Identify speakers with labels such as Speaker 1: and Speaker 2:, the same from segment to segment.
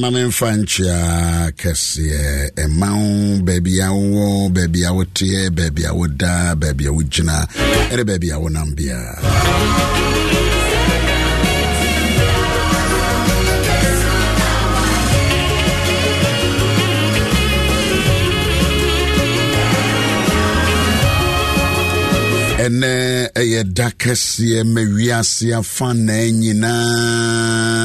Speaker 1: ma memfa nkyea kɛseɛ. Ɛma wo baabi a wowɔ baabi a woteɛ baabi a woda baabi a wogyina ɛne baabi a wonam biara ɛnɛ ɛyɛ da kɛseɛ ma wiase afa na nyinaa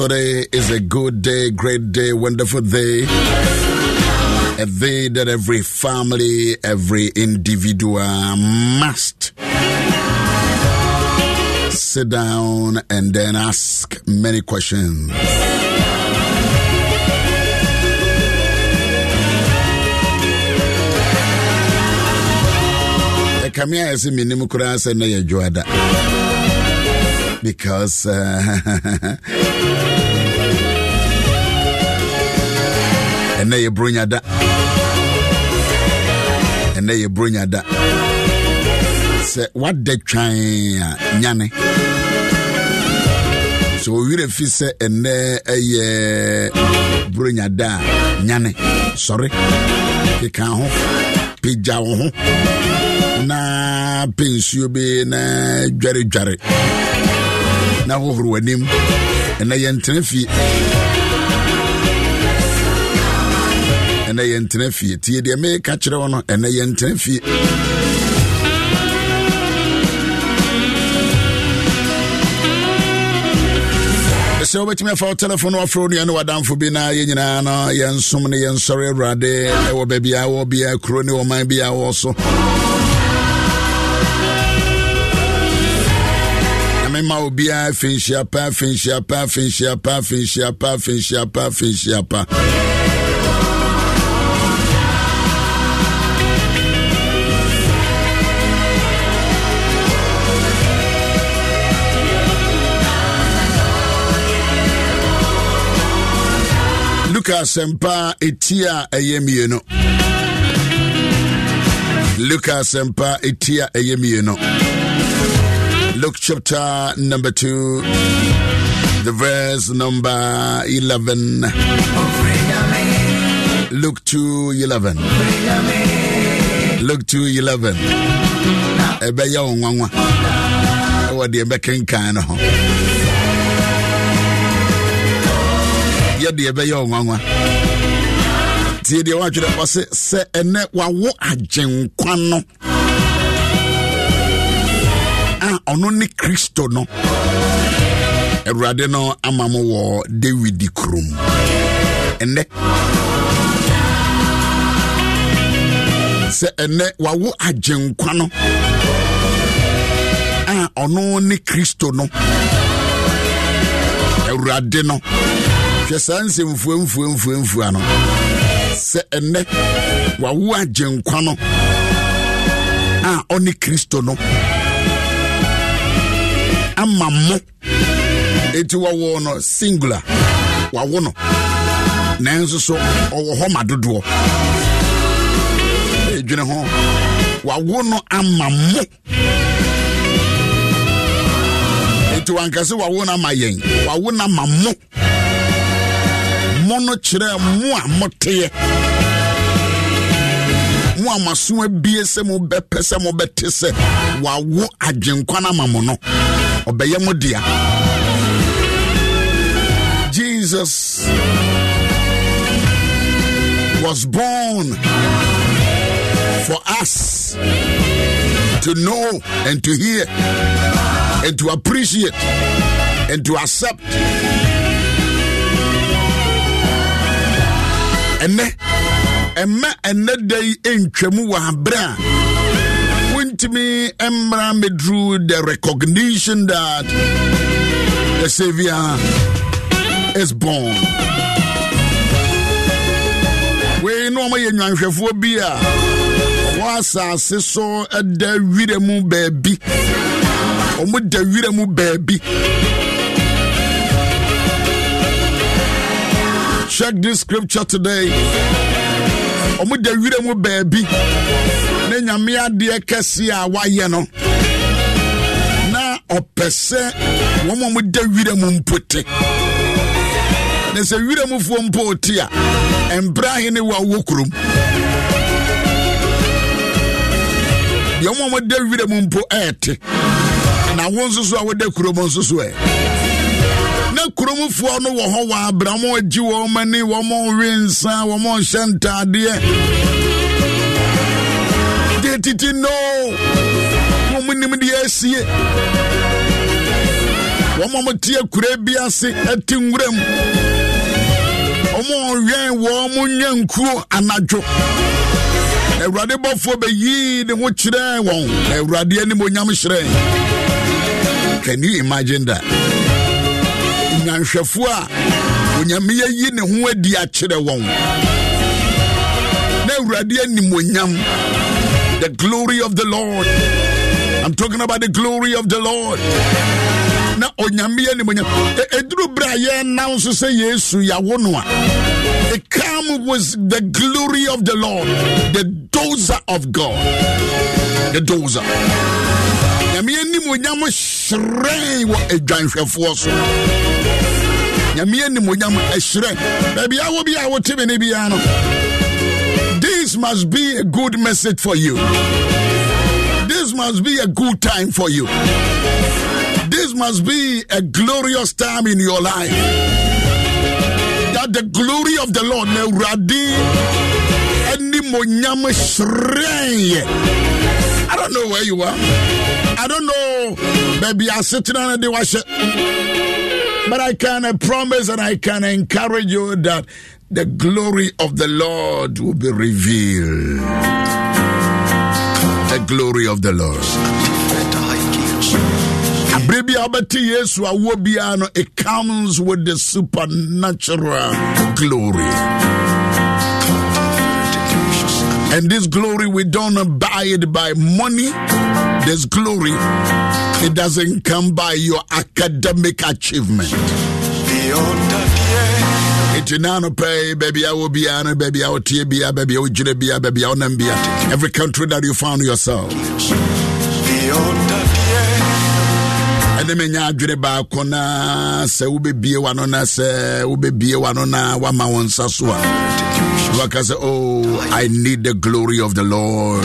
Speaker 1: Today is a good day, great day, wonderful day. A day that every family, every individual must sit down and then ask many questions. because uh, ɛnɛ yɛ bronya da. Ɛnɛ yɛ bronya da. Sɛ woada twan a nyane sɛ owerɛ fi sɛ ɛnɛ ɛyɛ bronya da a nyane sɔre. Keka ho. Pagya wo ho. Na pɛ nsuo bi na dwaredware na hohoro w'anim. Ɛnɛ yɛntena fie ɛnɛ yɛntena fie. Tie deɛ meka kyerɛ wo no ɛnɛ yɛntena fie. Sɛ wobɛtumi afa wo telephone wafrɛ nua ne wadamfo bi na yɛ nyinaa no yɛnsom ne yɛnsɔre awurade ɛwɔ baabi a wɔ bia kuro ne ɔman bi a wɔ so. Mema obiara finhyia pa finhyia pa finhyia pa finhyia pa finhyia pa finhyia pa luka asɛmpa ɛti a ɛyɛ mmienu luka asɛmpa ɛti a Luke chapter number 2, the verse number 11. Luke 2 11. Luke 2 11. Ɛbɛyɛ wo nwanwa ɛwɔ deɛ ɛbɛkenkan no ho yɛdeɛ ɛbɛyɛ wo nwanwa tie deɛ woatwerɛ ɔ se sɛ ɛnɛ wawo agyenkwa no a ɔno ne kristo no. Awurade no ama mo wɔ david kurom. Ɛnɛ. Sɛ ɛnɛ wawo agyenkwa no a ɔno ne kristo no. Awurade no. Hwɛ saa nsɛmfuamfuamfuamfua no sɛ ɛnɛ wawo agyenkwa no a ɔne kristo no ama mo. Eti wɔwɔ no singular wawo no. Nanso so ɔwɔ hɔ ma dodoɔ. Edwene ho wawo no ama mo. Eti wankasi wawo no ama yɛn wawo no ama mo mo no kyerɛ mo a moteɛ. Mo a maso abie sɛ mobɛpɛ sɛ mobɛte sɛ wawo agyenkwa ama mo no. Ɔbɛyɛ mo dea. Jesus was born for us to know and to hear and to appreciate and to accept ɛnɛ ɛmɛ ɛnɛ da yi ntwamu wɔ aberɛ a wontumi mmra meduru the recognition that the savior is born. Wei ne ɔma yɛ nnwanhwɛfoɔ bi a ɔwɔ asase so da werɛ mu baabi. Ɔmo da werɛ mu baabi check this scripture today. Ɔmo da werɛ mu baabi ne nyame adeɛ kɛse a wayɛ no. Na ɔpɛ sɛ wɔn a wɔda wira mu mpo te na sɛ wira mufoɔ mpo te a mbrɛ ne wa wɔ kurom. Deɛ wɔn a wɔda wira mu mpo ɛɛte na wo nso so a woda kurom nso so ɛ na kuromfoɔ no wɔ hɔ wɔ abra wɔn agyi wɔn ani wɔn we nsa wɔn nhyɛ ntaadeɛ deɛ titi no wɔn nim deɛ asie. Wɔn a wɔte akura bi ase ɛte nwura mu wɔn wɛn wɔn nya nkuo anadwo. Awurade bɔfoɔ bɛyii ne ho kyerɛ wɔn. Awurade anim onyam hyerɛn. Can you imagine that? Nyanhwɛfoɔ a onyame yɛyi ne ho adi akyerɛ wɔn. Na awurade anim onyam the glory of the lord. I'm talking about the glory of the lord. Na onyame yɛ nimonyam ɛduru berɛ a yɛnam so sɛ yesu no a it with the glory of the lord. The dozer of god. The dozer. Nyame anim onyam hyerɛn wɔ adwanhwɛfoɔ so nyame baabi no this must be a good message for you this must be a good time for you this must be a glorious time in your life. That the glory of the Lord, Neuradi, any monyam I don't know where you are. I don't know. I'm sitting on the wash. But I can promise and I can encourage you that the glory of the Lord will be revealed. The glory of the Lord. abere bi a wobɛte yesu awoɔ no it comes with the supernatural glory and this glory we don't buy it by money this glory it doesn't come by your academic achievement. Nti na no pɛi baabi a wɔ biara no baabi a wotie biara baabi a wogyina biara baabi a wonam biara every country that you found yourself. Ɛne menya adwene baako na sɛ wobɛbie wano na sɛ wobɛbie wano na wama wo nsa so a. Waka sɛ oh i need the glory of the lord.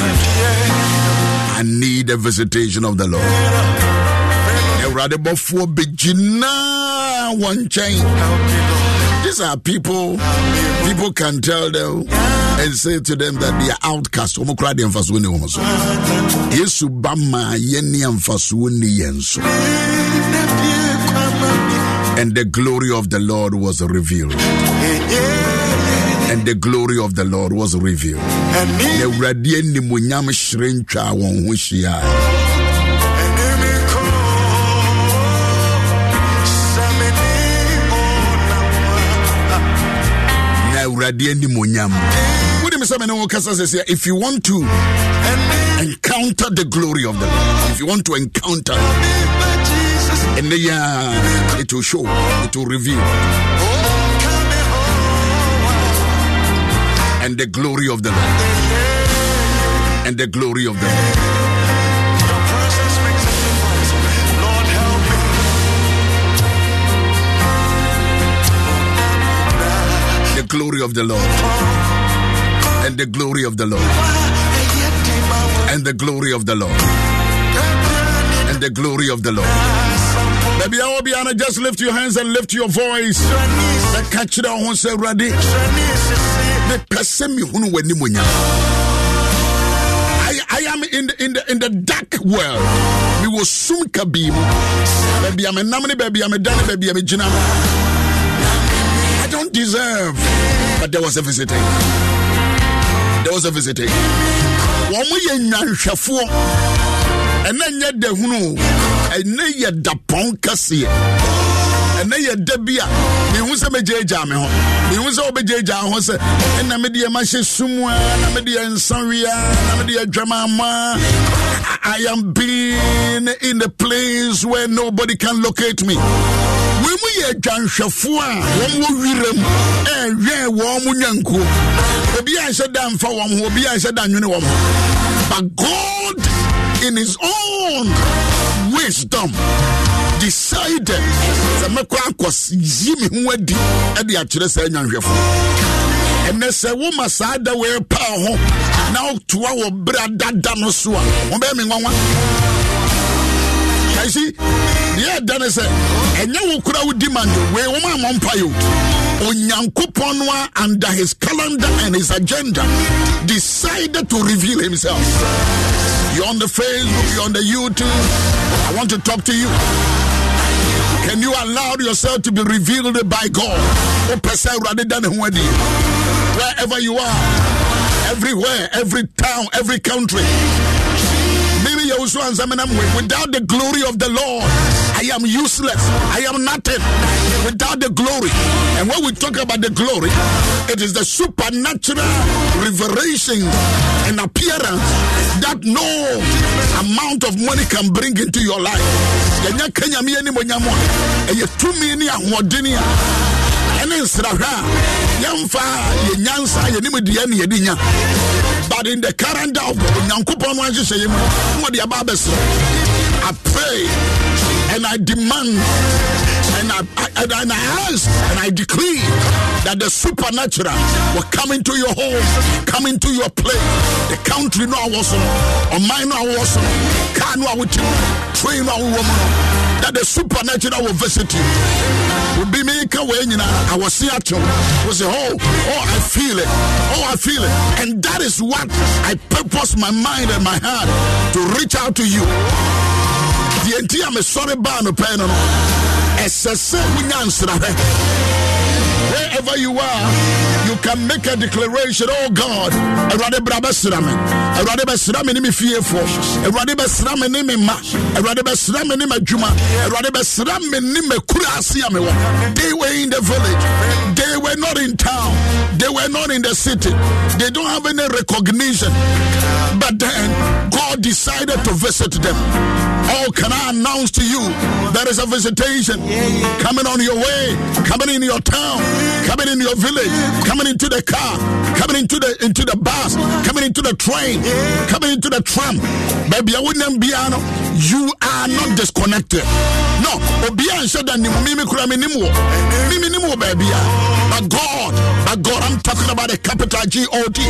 Speaker 1: I need the visitation of the lord awurade bɔfoɔ bɛgyinaa wɔ nkyɛn. These are people people can tell them and say to them that they are outcast. Wɔn kura deɛ mfasoɔ ni wɔn so. Yesu ba maa yɛn ni mfasoɔ ni yɛn so. And the glory of the lord was revealed. And the glory of the lord was revealed awurade awurade animonyam wonim sɛ mene wo sɛ sɛ if you want to encounter the glory of the lord if you want to encounter and then yeah, it will show it will reveal. And the glory of the lord. And the glory of the lord glory of the Lord. And the glory of the Lord. And the glory of the Lord. And the glory of the Lord. Baby, I will be honest. Just lift your hands and lift your voice. Catch it on say ready. The person who when I, am in the in the in the dark world. We will soon kabim. Baby, I'm a namini, baby, I'm a danny, baby, I'm a. I don't deserve. But there was a visiting. There was a visiting. Wɔn yɛ nyanhwɛfoɔ ɛnna nyɛ dahunu ɛnna yɛ dapɔn kɛseɛ ɛnna yɛ da bi a mehu sɛ mɛgyaagyaa me ho mehu sɛ wobɛgyaagyaa ho sɛ ɛna mede yɛ mahyɛ sum a na mede yɛ nsa wia na mede yɛ dwamama I am being in a place where nobody can locate me wei mu yɛ adwanhwɛfoɔ a wɔn wɔ wiram ɛɛhwɛn wɔn mu nyankuo obi a nhyɛ da mfa wɔn ho obi a nhyɛ da nwene wɔn ho. But God in his own wisdom decided sɛ mɛkɔ akɔyi me ho adi ɛde akyerɛ saa nyanhwɛfo ɛnɛ sɛ woma saa da wei paa ho na wotoa wɔ berɛ dada no so a wɔbɛyɛ me nwanwa kaisi deɛ ɛda ne sɛ ɛnyɛ wo kora wodi mande wei wɔma amɔ mpa under his calendar and his agenda decided to reveal himself. You're on the facebook you're on the youtube. I want to talk to you. Can you allow yourself to be revealed by God? Wherever you are, everywhere, every town, every country. Without the glory of the Lord, I am useless. I am nothing without the glory. And when we talk about the glory, it is the supernatural revelation and appearance that no amount of money can bring into your life. ɛne nsrahwɛ a yɛmfa yɛ nyansa yɛnim deɛ ne yɛde nya but in the calendar of onyankopɔn no ahyehyɛ yɛ mu na wɔde aba abɛsrɛ i pray and i demand and I, I, and I ask and I decree that the supernatural will come into your home, come into your place. The country no was on, mine no was on, car no train no woman that the supernatural will visit you. Will be me I was see at you. Was say, oh, oh, I feel it. Oh, I feel it. And that is what I purpose my mind and my heart to reach out to you. The entire sorry ban of pen. Ɛsɛ we wonya wherever you are, you can make a declaration. Oh God, Awurade bra bɛsra me. Awurade bɛsra me ne me fiefo. Awurade bɛsra me ne me ma. Awurade bɛsra me ne me adwuma. Awurade bɛsra me ne me kurase a me wɔ. They were in the village. They were not in town. They were not in the city. They don't have any recognition. But then God decided to visit them. Oh, can I announce to you there is a visitation coming on your way, coming in your town, coming in your village, coming into the car, coming into the into the bus, coming into the train, coming into the tram. Baby, I wouldn't be you are not disconnected. No, Obia said that Mimi Kurami Nimu, Mimi Nimu, baby. But God, but God, I'm talking about a capital G O D.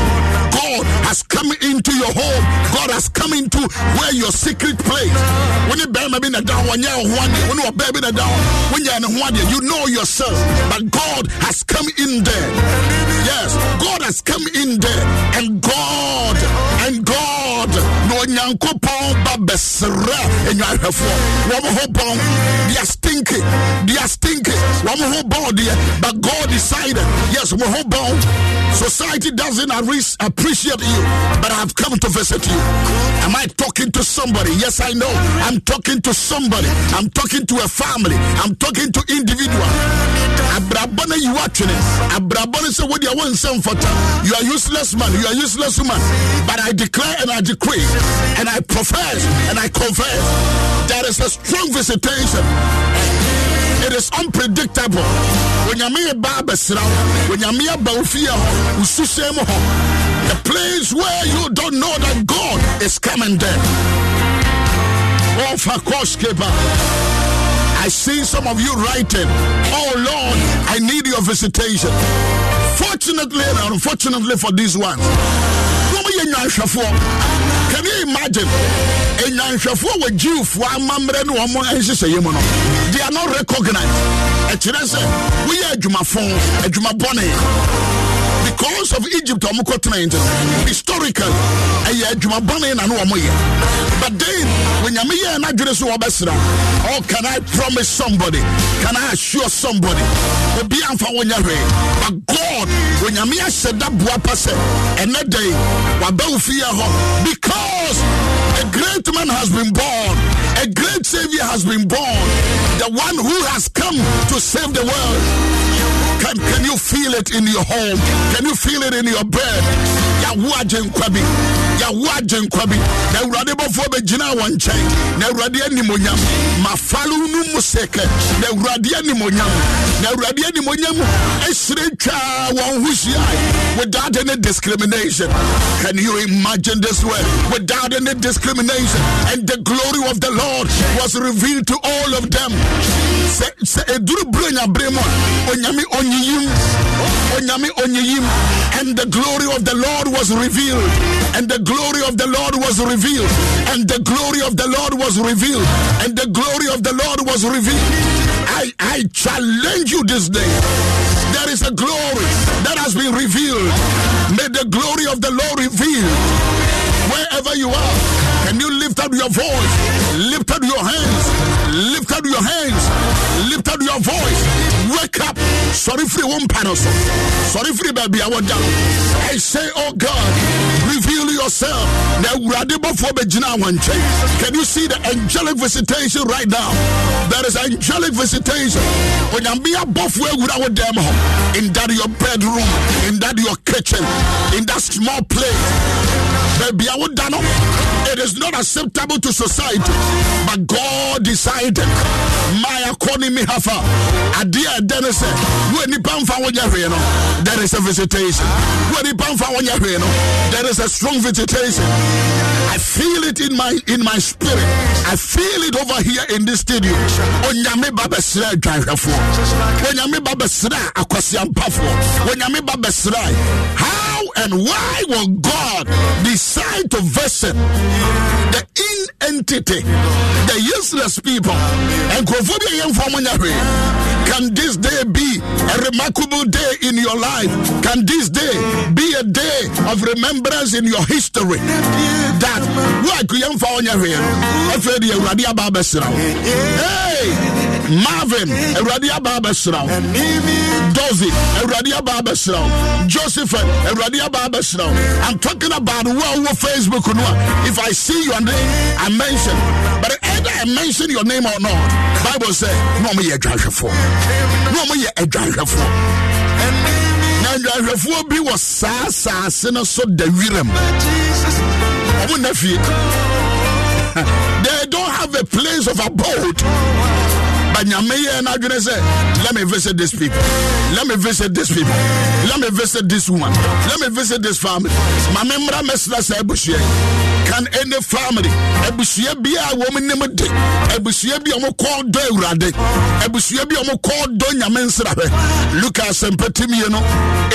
Speaker 1: God has come into your home. God has come into where your secret place. When you bear maybe down when you're one when you're baby down, when you're one you know yourself. But God has come in there. Yes, God has come in there. And God, and God, no nyankopon ba besra enwahwefo. Wo ho bon, they are stinky. They are stinky. Wo ho bon there, but God decided, yes, wo ho bon. Society doesn't appreciate you, but I've come to visit you. Am I talking to somebody? Yes, I know. I'm talking to somebody. I'm talking to a family. I'm talking to individual. You watching it. Abrabana say what you want some for You are useless man. You are useless woman. But I declare and I decree and I profess and I confess there is a strong visitation it is unpredictable. When you mean Baba when you mean Baufia, the place where you don't know that God is coming there. Oh, I see some of you writing, Oh Lord, I need your visitation. Fortunately and unfortunately for these ones, can you imagine? enyanhwɛfoɔ wɔ jiwfoɔ amammerɛ ne wɔn nhyehyɛeɛ mu no. They are not recognized. Ɛkyerɛ sɛ woyɛ adwumafo adwumabɔne because of Egypt kɔ tena nti historical ɛyɛ adwumabɔne na no ɔmo yɛ but then when nyame yɛ n'adwene so wɔbɛsra oh can I promise somebody? Can I assure somebody? Obi amfa wɔnyɛ hwee but God when nyame ahyɛ da boa pa sɛ ɛnɛ day waba wo fie hɔ because a great man has been born. A great savior has been born. The one who has come to save the world can, can you feel it in your home? Can you feel it in your bed? Yahuwah Kwabi. Yɛwo agyenkwa bi. Na awurade bɔfoɔ bɛgyina wɔn nkyɛn. Na awurade animonyam mafalo no mu na awurade animonyam na awurade animonyam ɛhyerɛ twaa wɔn ho without any discrimination. Can you imagine this way without any discrimination. And the glory of the lord was revealed to all of them. Sɛ sɛ ɛduru berɛ nyabere mu onyame onyiyim. Onyame onyiyim. And the glory of the lord was revealed. And the glory of the lord was revealed and the glory of the lord was revealed and the glory of the lord was revealed. I i challenge you this day. There is a glory that has been revealed. May the glory of the lord reveal wherever you are. Can you lift up your voice? Lift up your hands lift up your hands. Lift up your voice. Wake up. Sorry free one panel sorry free baby. I want down. i say oh god reveal yourself. Now can you see the angelic visitation right now? There is angelic visitation. When i'm being above where would i them in that your bedroom in that your kitchen in that small place. Baby i would it is not acceptable to society but god decided my me hafa adeɛ ɛdɛ no sɛ wo nipa mfa wonyɛ hwee no there is a visitation wo nipa mfa wonyɛ hwee no there is a strong visitation I feel it in my in my spirit. I feel it over here in this studio. Onyame baba sra adwanhwɛfoɔ. Onyame baba sra akwasiampafoɔ. Onyame baba sra. And why will God decide to visit the in entity, the useless people, and can this day be a remarkable day in your life? Can this day be a day of remembrance in your history? That. What you found here? Hey! marvin awurade aba abɛhyira wo dozy awurade aba abɛhyira wo josephen awurade aba wo i'm talking about wo a facebook no a if i see your name i mention. But either i mention your name or not bible say na ɔmo yɛ adwanhwɛfoɔ na ɔmo yɛ adwanhwɛfoɔ na adwanhwɛfoɔ bi wɔ saa saase no so da fie they don't have a place of abode. But nyame yɛ n'adwene sɛ let me visit these people. Let me visit these people. Let me visit this woman. Let me visit this family. Saa abusua yi can any family. Abusua bi a wɔn nim de. Abusua bi a wɔn kɔɔ dɔ awurade. Abusua bi a wɔn kɔɔ dɔ nyame nsirahwɛ lucas mpɛtimi no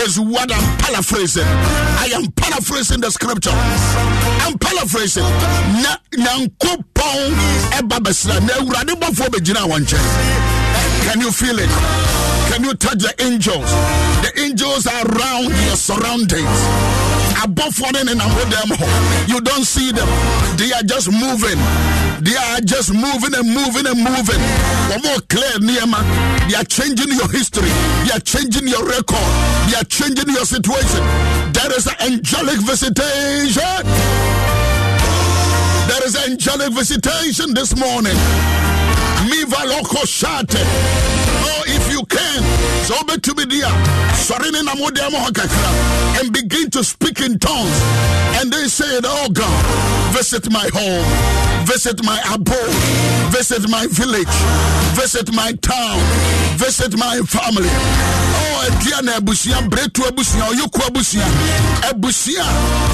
Speaker 1: is what i'm paraphrasing i am paraphrasing the scripture. I'm paraphrasing. Na nyankopɔn ɛba bɛsra. Na awurade bɔfoɔ wɔn nkyɛn. Can you feel it? Can you touch the angels? The angels are around your surroundings. One and above them, you don't see them. They are just moving. They are just moving and moving and moving. One more clear, Nehemiah. They are changing your history. They are changing your record. They are changing your situation. There is an angelic visitation. There is angelic visitation this morning. Miva loko shate. Oh, if you can, so be to be there. And begin to speak in tongues. And they said, Oh God, visit my home, visit my abode, visit my village, visit my town, visit my family. Oh, Diana Abusia, Bretu Abusia, Yuku Abusia, Abusia,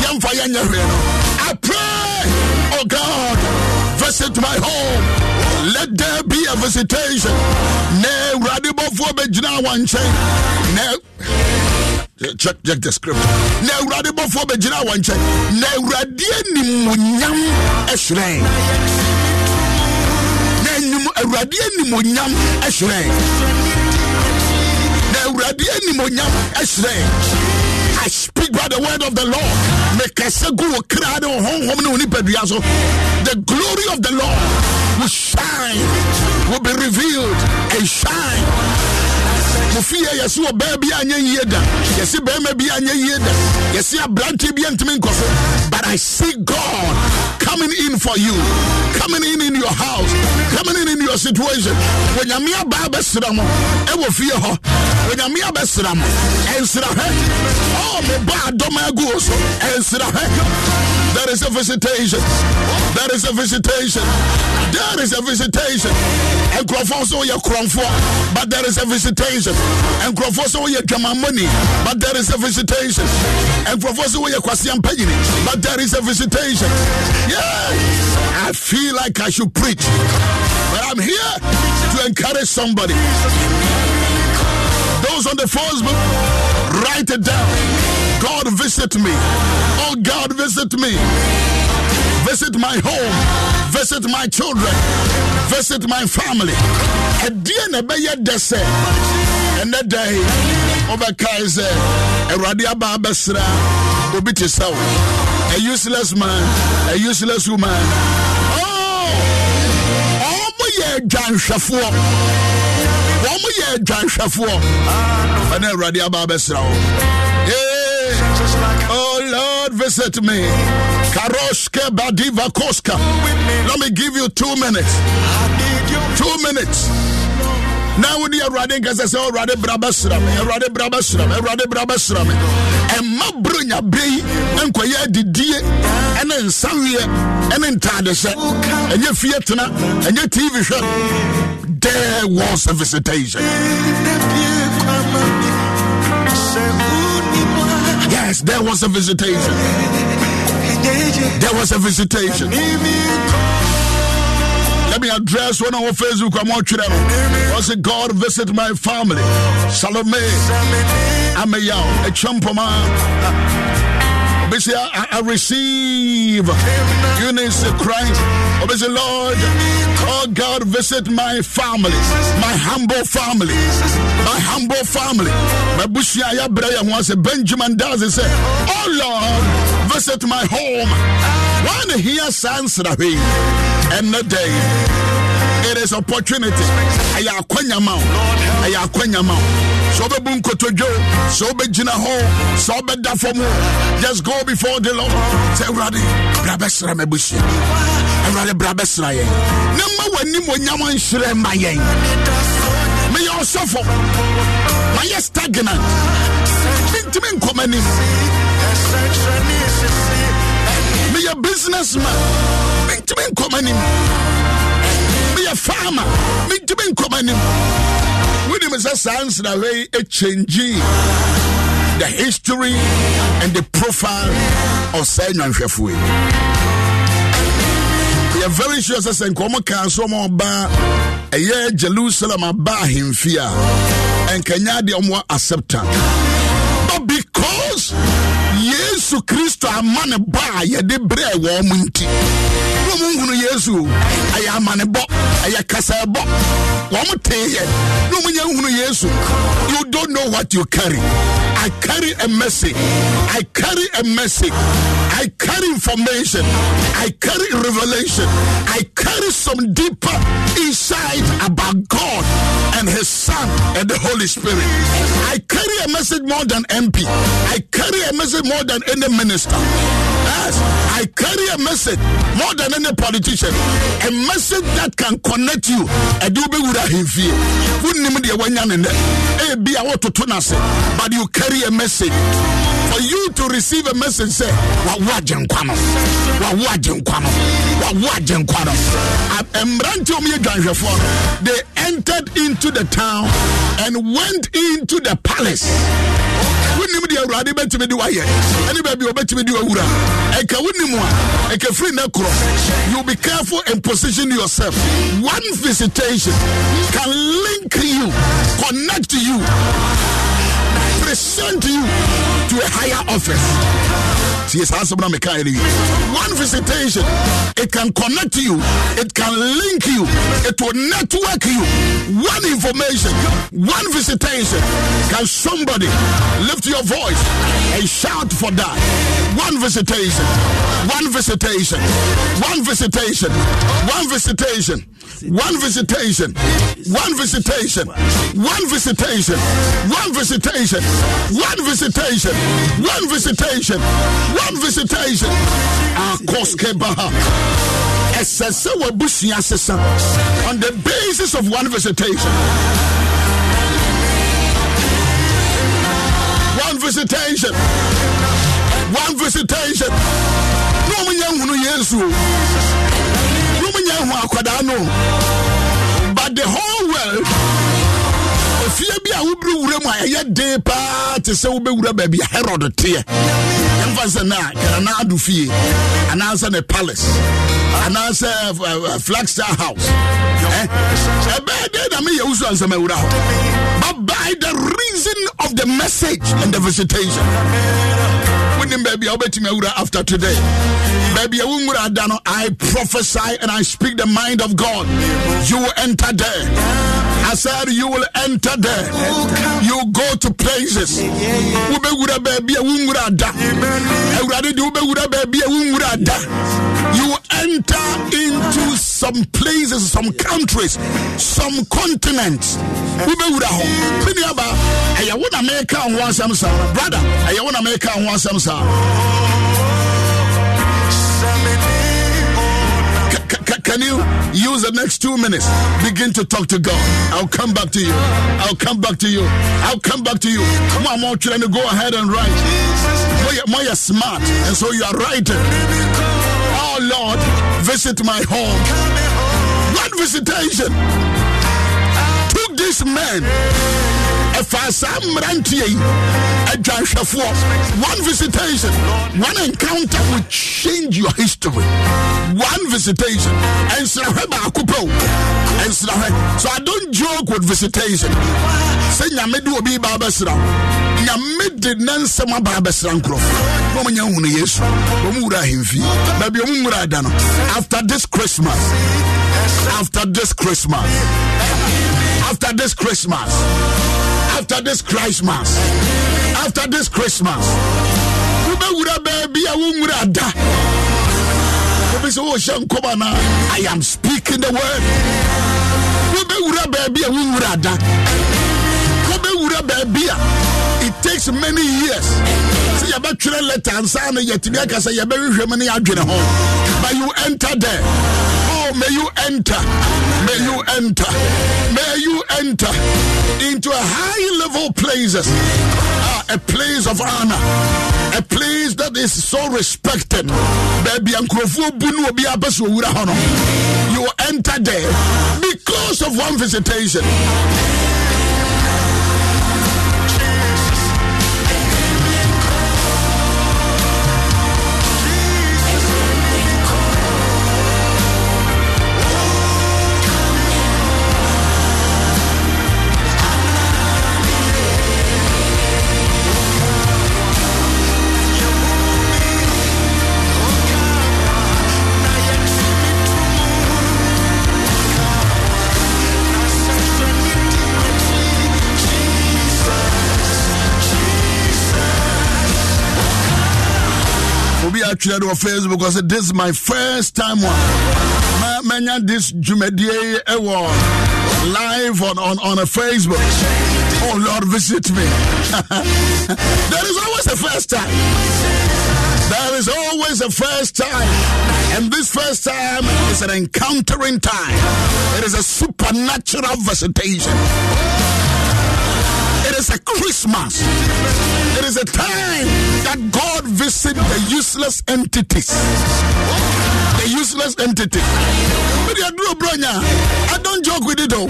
Speaker 1: Yamfa I pray, oh God, visit my home. Let there be a visitation. Na awurade bɔfoɔ bɛgyina wɔn nkyɛn. Na check check the script na awurade bɔfoɔ bɛgyina wɔn nkyɛn. Na awurade animonyam ɛhyerɛn. Na anim awurade animonyam ɛhyerɛn. Na awurade animonyam ɛhyerɛn. I speak by the word of the Lord. The glory of the Lord will shine, will be revealed and shine. mofie yɛse wɔ baa bi anyɛ yie da yɛse bɛrima bi anyɛ yie da yɛse aberante bi antumi nkɔ so. But i see god coming in for you coming in in your house coming in in your situation. Wɔnyame abaa bɛsra mo ɛwɔ fie hɔ onyame abɛsra mo. Ɛnsra hɛ oh mebɔ adɔm agu so. There is a visitation. There is a visitation. There is a visitation. Nkurɔfoɔ sɛ woyɛ korɔmfoɔ but there is a visitation. Nkurɔfoɔ sɛ woyɛ dwamammɔni but there is a visitation. And nkurɔfoɔ sɛ woyɛ kwaseampanyini but there is a visitation. Yeah! I feel like I should preach but I'm here to encourage somebody those on the Facebook write it down. God visit me. Oh God visit me. Visit my home, visit my children, visit my family. ɛdeɛ na ɛbɛyɛ dɛ sɛ ɛnɛ da yi wobɛkae sɛ awurade aba abɛsra obi a useless man. A useless woman. Oh, ɔmo yɛ adwanhwɛfoɔ woyɛ adwanhwɛfoɔ ɛne awurade aba bɛsra wo. Oh lord visit me. Karoske badiva koska. Let me give you two minutes. Two minutes. Now wode awurade nkɛ sɛ I say, Oh bɛsra brabasram. awurade bra bɛsra me. Awurade bra ɛma buro nyaberɛ yi nkɔyɛ adidie ɛne nsaweɛ ɛne ntadehyɛ ɛnyɛ fie tena ɛnyɛ tv hwɛ. There was a visitation yes there was a visitation there was a visitation let me address one on Facebook. I'm watching them. Was it God visit my family? Salome, Amayao, a champoma. Obviously, I, I receive Eunice Christ. Obviously, Lord, oh God, visit my family, my humble family, my humble family. My bushia ya braya was a Benjamin does it say, Oh Lord, visit my home. One here sans and the day. It is opportunity. Ɛyɛ akwanya ma wo ɛyɛ akwanya ma wo sɛ wobɛbu nkotodwo sɛ wobɛgyina hɔ sɛ wobɛda just go before the lord. Sɛ awurade bra bɛsra m'abusua awurade bra bɛsra yɛn na ma w'anim onyam nhyerɛ ma yɛn meyɛ ɔsɔfo mayɛ stagnant. Mentimi nkɔm anim businessman. Mentimi nkɔm anim. Meyɛ farmer. Mentumi nkɔm anim. Wonim sɛ saa nsrahwɛ yi ɛkyɛngyi the history and the profile of saa nnwanhwɛfoɔ yi. Yɛ very sure sɛ sɛ nkɔmɔ kaa so ɔma ɔba ɛyɛ jerusalem aba ahemfi a ɛnkanya deɛ ɔmo acceptance yesu kristo ama ne ba a yɛde berɛ wɔ mo nti yesu ɛyɛ amanebɔ ɛyɛ you don't know what you carry I carry a message. I carry a message. I carry information. I carry revelation. I carry some deeper insight about God and His Son and the Holy Spirit. I carry a message more than MP. I carry a message more than any minister. Yes, I carry a message more than any politician a message that can connect you ɛde wo bɛwura ahemfie. Wonnim deɛ but you carry a message. For you to receive a message they entered into the town and went into the palace wonim deɛ awurade bɛtumi de ɛne baabi wɔbɛtumi de ɛka wonim a ɛka firi korɔ. You be careful and position yourself. One visitation can link you connect you present you to a higher office See, it's you. One visitation, it can connect you, it can link you, it will network you. One information, one visitation. Can somebody lift your voice and shout for that? One visitation, one visitation, one visitation, one visitation. One visitation, one visitation, one visitation, one visitation, one visitation, one visitation, one visitation. Akoske baha ɛsɛ sɛ wabusua sesa. On the basis of one visitation. One visitation. One visitation. Na ɔmo nyɛ nhunu yesu. Na ɔmo nyɛ hu akwadaa no. But the whole world efie bi a wobiri wura mu a ɛyɛ den paa te sɛ wobɛwura baabi a herod teɛ. Yɛmfa sɛ na kana ado fie. Anaasɛ ne palace. Anaasɛ uh, uh, flagstaff house. Ɛbɛɛ dɛn na meyɛ wo so ansɛm awura hɔ. But by the reason of the message and the visitation. Wonim baabi a wobɛtumi awura after today. Baabi a no i prophesy and i speak the mind of god. You will enter there I said you will enter there. You go to places. Wobɛwura baabi a wonwura ada. Awurade de wobɛwura baabi a. You enter into some places, some countries, some continents. Wobɛwura hɔ. Mene aba, ɛyɛ wo na meka ho asɛm saa. Brother, ɛyɛ wo na meka ho asɛm saa. Can you use the next two minutes? Begin to talk to God. I'll come back to you. I'll come back to you. I'll come back to you. Come on, more trying to go ahead and write. More you're smart, and so you are writing. Oh Lord, visit my home. One visitation this man. Ɛfa saa mmeranteɛ yi adwanhwɛfoɔ one visitation one encounter will change your history. One visitation. Ɛnsrahwɛ baako pɛ o. Ɛnsrahwɛ so i don't joke with visitation. Sɛ nyame de obi ba bɛsra nyame de ne nsɛm aba bɛsra nkurɔfo na ɔmanya hunu yesu. Ɔmu wura ahemfi. Baabi ɔmu nwura ada no after this christmas after this christmas after this christmas. After this Christmas, after this Christmas, oh, na i am speaking the word. It takes many years. Sɛ yɛbɛtwerɛ letter ansa no yɛtumi aka sɛ yɛbɛhwehwɛ mu ne yɛadwene ho. But you enter there oh may you enter. May you enter. May you enter into a high level places. Uh, a place of honor. A place that is so respected. You will enter there because of one visitation atwerɛ no wɔ facebook ɔ sɛ this is my first time one manya this dwumadie ɛwɔ live on, on, on a facebook. Oh lord visit me. There is always a first time. There is always a first time. And this first time is an encountering time. It is a supernatural visitation. it is a Christmas. It is a time that God visits the useless entities. The useless entity. I don't joke with it though.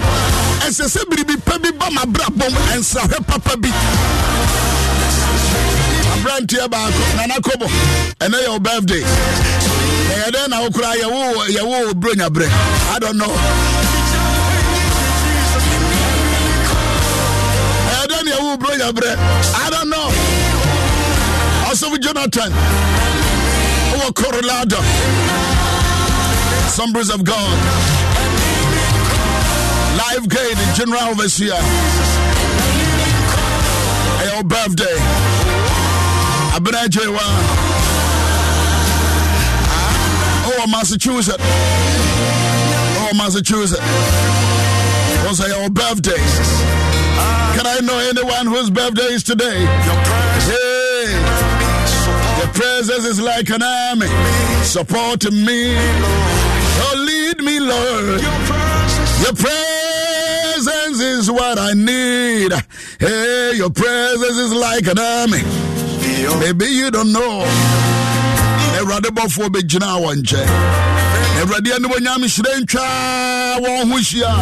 Speaker 1: And say say be pebi ba ma bra bom and sa papa bi. Abrantia baako Nana Kobo. And then your birthday. And then I will cry, you will bronya bre. I don't know. Ɛwo bro yabrɛ i don't know. Ɔsɔfo jonathan. Wowɔ corolado Assemblies of God live gate general overseer ɛyɛ wo birthday. Abena agyewa wowɔ massachusetts. Wowɔ massachusetts. Also your birthday can I know anyone whose birthday is today? Hey, your presence is like an army supporting me. Oh, lead me, Lord. Your presence is what I need. Hey, your presence is like an army. Maybe you don't know. Awurade bɔfoɔ bɛgyina wɔ nkyɛn. Awurade anim onyam hyerɛ ntwa wɔn ho hyia.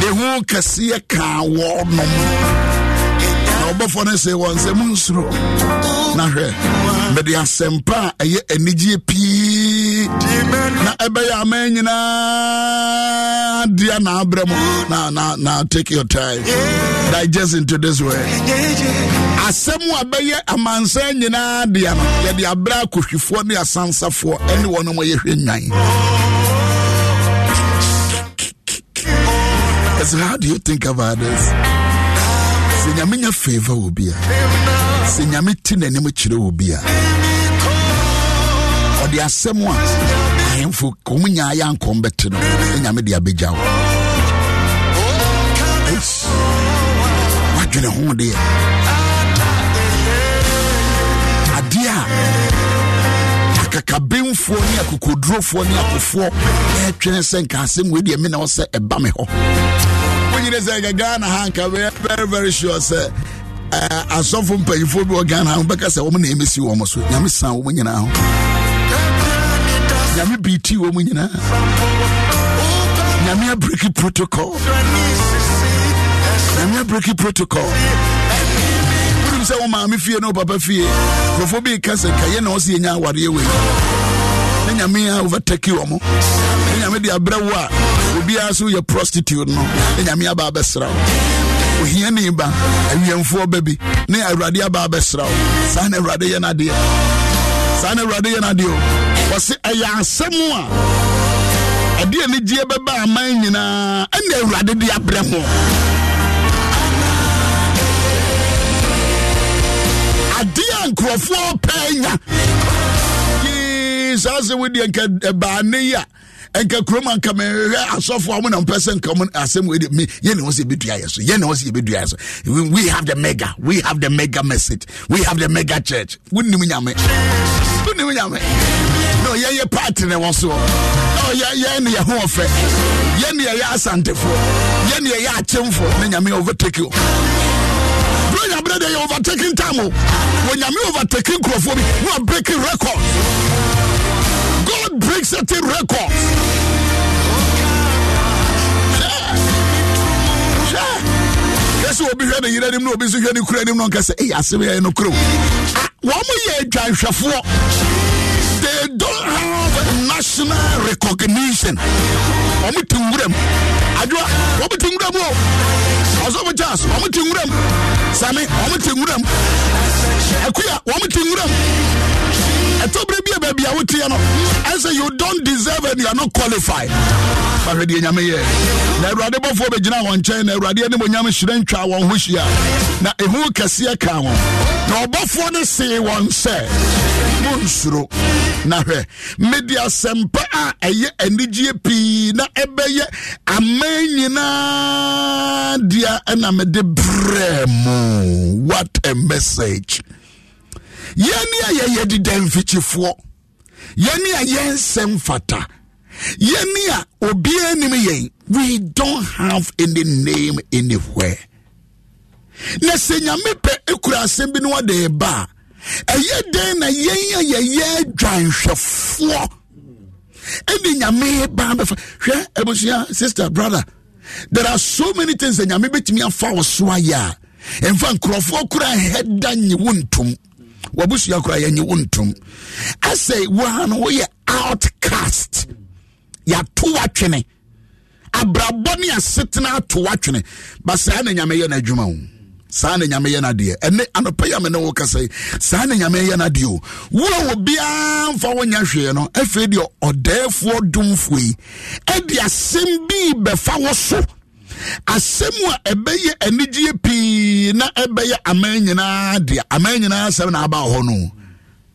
Speaker 1: Ne ho kɛseɛ kaa wɔnom. Na ɔbɔfoɔ no sɛ wɔn nsɛm nsuro. Na hwɛ, mede asɛmpa a ɛyɛ anigyeɛ pii. Na ɛbɛyɛ aman nyinaa dea na abrɛ mu. Na na na take your time. Digest into this word. Asɛm a bɛyɛ amansan nyinaa dea no yɛde abrɛ akɔhwifoɔ ne asansafoɔ ɛne wɔn a yɛhwɛ nwan So how do you think about this? Sɛ nyame nya favor wɔ bi a sɛ nyame ti n'anim kyerɛ wɔ bi a ɔde asɛm a ahemfo kɔm nyaa yɛ ankɔm bɛte no ne nyame de abɛgya wo. Eish. wadwene ho deɛ. Adeɛ a akakabenfoɔ ne akokodurofoɔ ne akofoɔ ɛtwene sɛ nka wei deɛ me na wɔ sɛ ɛba me hɔ. Wonyine sɛ ɛka ghana ha nka very very sure sɛ Eh, asɔfo mpanyimfoɔ bi wɔ ghana ha wobɛka sɛ wɔm na ɛmɛsi wɔ mo so. Nyame sa wɔ mu nyinaa ho. Nyame biriti wɔ mu nyinaa. Nyame abreki protocol. Nyame abreki protocol. Wonim sɛ wo maame fie ne wo papa fie. Nkurɔfoɔ bi ka sɛ kayɛ na wɔ sɛ yɛnya awareɛ wei. Ne nyame a overtake wɔ mo. Ne nyame de abrɛ wo a obiara so yɛ prostitute no. Ne nyame aba abɛsra wo ohia ne ba. Awiamfoɔ ba bi. Ne awurade aba abɛsra wo. Saa na awurade yɛ no adeɛ saa na awurade yɛ no adeɛ o. Wɔse ɛyɛ asɛm a ɛde anigyeɛ bɛba aman nyinaa ɛne awurade de abrɛ ho adeɛ a nkurɔfoɔ pɛɛ nya. Yee, saa sɛ wodeɛ nka ɛbaane yi a ɛnka kurom anka mehwɛ asɔfo a mo mpɛ sɛ nka mo asɛm wei de yɛne wɔ sɛ yɛbɛdua yɛ so yɛne wɔ sɛ yɛbɛdua yɛ so. We- have the mega we have the mega message we have the mega church. Wonim nyame. Wonim nyame. No yɛyɛ party ne wɔ soɔ no yɛ- yɛn ne yɛ ho ɔfɛ. Yɛn ne yɛyɛ asantefoɔ yɛn ne yɛyɛ akyemfoɔ ne nyame overtake you bro nyabere de yɛ overtaking time o. Wɔnyame overtaking nkurɔfoɔ bi. Ne wa breaking record. God breaks certain records obi hwɛ ne yere anim na obi nso hwɛ ne kura anim na ɔnka sɛ ɛyɛ asɛm yɛ no kurom Ah, wɔn mo yɛ adwanhwɛfoɔ they don't have national recognition. Wɔn ti nwuram adwoa wɔn ti nwuram o ɔsɔfo charles wɔn ti nwuram sami wɔn ti nwuram akuya wɔn no ɛsɛ you don't deserve and you are not qualified. Bahwɛ deɛ nyame yɛ na awurade bɔfoɔ bɛgyina wɔn nkyɛn na awurade anim onyam hyerɛ ntwa wɔn ho hyia. Na ɛhu kɛseɛ ka wɔn na ɔbɔfoɔ no see wɔn sɛ monsuro na hwɛ mede asɛmpa a ɛyɛ anigyeɛ pii na ɛbɛyɛ aman nyinaa dea ɛna mede brɛ mu. What a message. Yɛne a deda mfikyifoɔ yɛne a yɛnsɛm fata. Yɛne a obiara nim yɛn. We don't have any name anywhere. Na sɛ nyame pɛ ekura asɛm bi ne wɔde ba a ɛyɛ dɛn na yɛn a yɛyɛ adwanhwɛfoɔ? Ɛne nyame ba bɛfa. Hwɛ abusua sister brother there are so many things that nyame bɛtumi afa wo so ayɛ a ɛmfa nkurɔfoɔ kora hɛda nye wo ntom wabusua kora yɛnye wo ntom. Asɛ woa no woyɛ outcast. Yɛato watwene. Abrabɔ ne asetena ato watwene. Ba saa na nyame yɛ no adwuma wo. Saa na nyame yɛ no adeɛ ɛne anɔpa a me ne wo kasa yi saa na nyame yɛ no adeɛ o wo a obiara mfa wonya hwee no afei deɛ ɔdɛɛfoɔ domfoɔ yi ɛde asɛm bi bɛfa wo so asɛm a ɛbɛyɛ anigyeɛ pii na ɛbɛyɛ aman nyinaa deɛ aman nyinaa asɛm na aba hɔ no.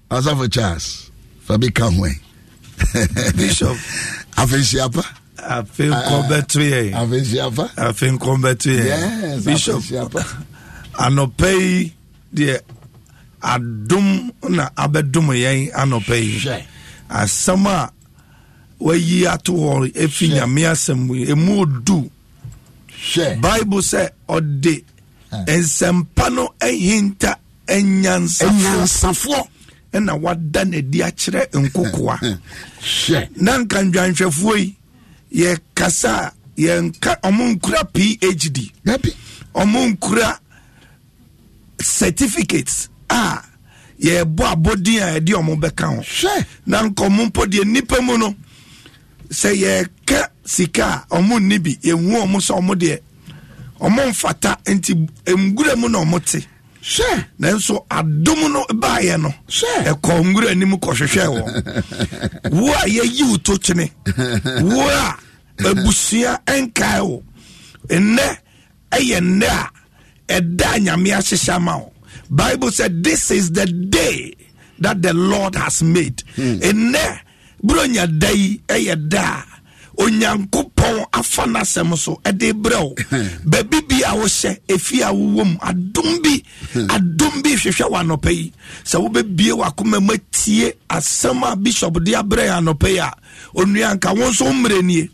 Speaker 1: Asafo charles fa bi ka ho
Speaker 2: Bishop.
Speaker 1: afenhyia pa.
Speaker 2: Afei nkɔ bɛto yɛ
Speaker 1: afenhyia pa.
Speaker 2: Afei nkɔ bɛto yɛ
Speaker 1: yes
Speaker 2: bishop anɔpɛ yi deɛ adom na abɛdom yɛn anɔpɛ yi. Asɛm a wayi ato hɔ
Speaker 1: Hwɛ.
Speaker 2: nyame asɛm mu yi, ɛmu odu. Bible sɛ ɔde nsɛmpa no ahinta anyansafo
Speaker 1: anyansafoɔ.
Speaker 2: Ɛna wada n'adi akyerɛ nkokoa. Na nka ndwanhwɛfoɔ yi yɛkasa a yɛnka ɔmo nkura phd ɔmo nkura certificates a yɛbɔ abɔden a yɛde ɔmo bɛka ho. Na nka ɔmo mpo deɛ nnipa mu no sɛ yɛka sika a ɔmo nni bi yɛhu ɔmo sɛ ɔmo deɛ ɔmo mfata nti ngura mu na ɔmo te.
Speaker 1: Hwɛ!
Speaker 2: Nanso adom no baayɛ no ɛkɔ nwura anim kɔhwehwɛ wɔ. Wo a yɛyi wo to kyene wo a abusua ɛnkae wo nnɛ ɛyɛ nnɛ a ɛda a nyame ahyehyɛ ama wo. Bible said this is the day that the lord has made. Nnɛ buronya da yi ɛyɛ da a onyankopɔn afa n'asɛm so ɛde brɛ wo. Baabi bi a wohyɛ ɛfi a wowɔ mu adom bi adom bi hwehwɛ wɔ anɔpa yi. Sɛ wobɛbie wakoma mu atie asɛm a bishop de abrɛ yɛ anɔpa yi a onua nka wo nso mmerɛ nie.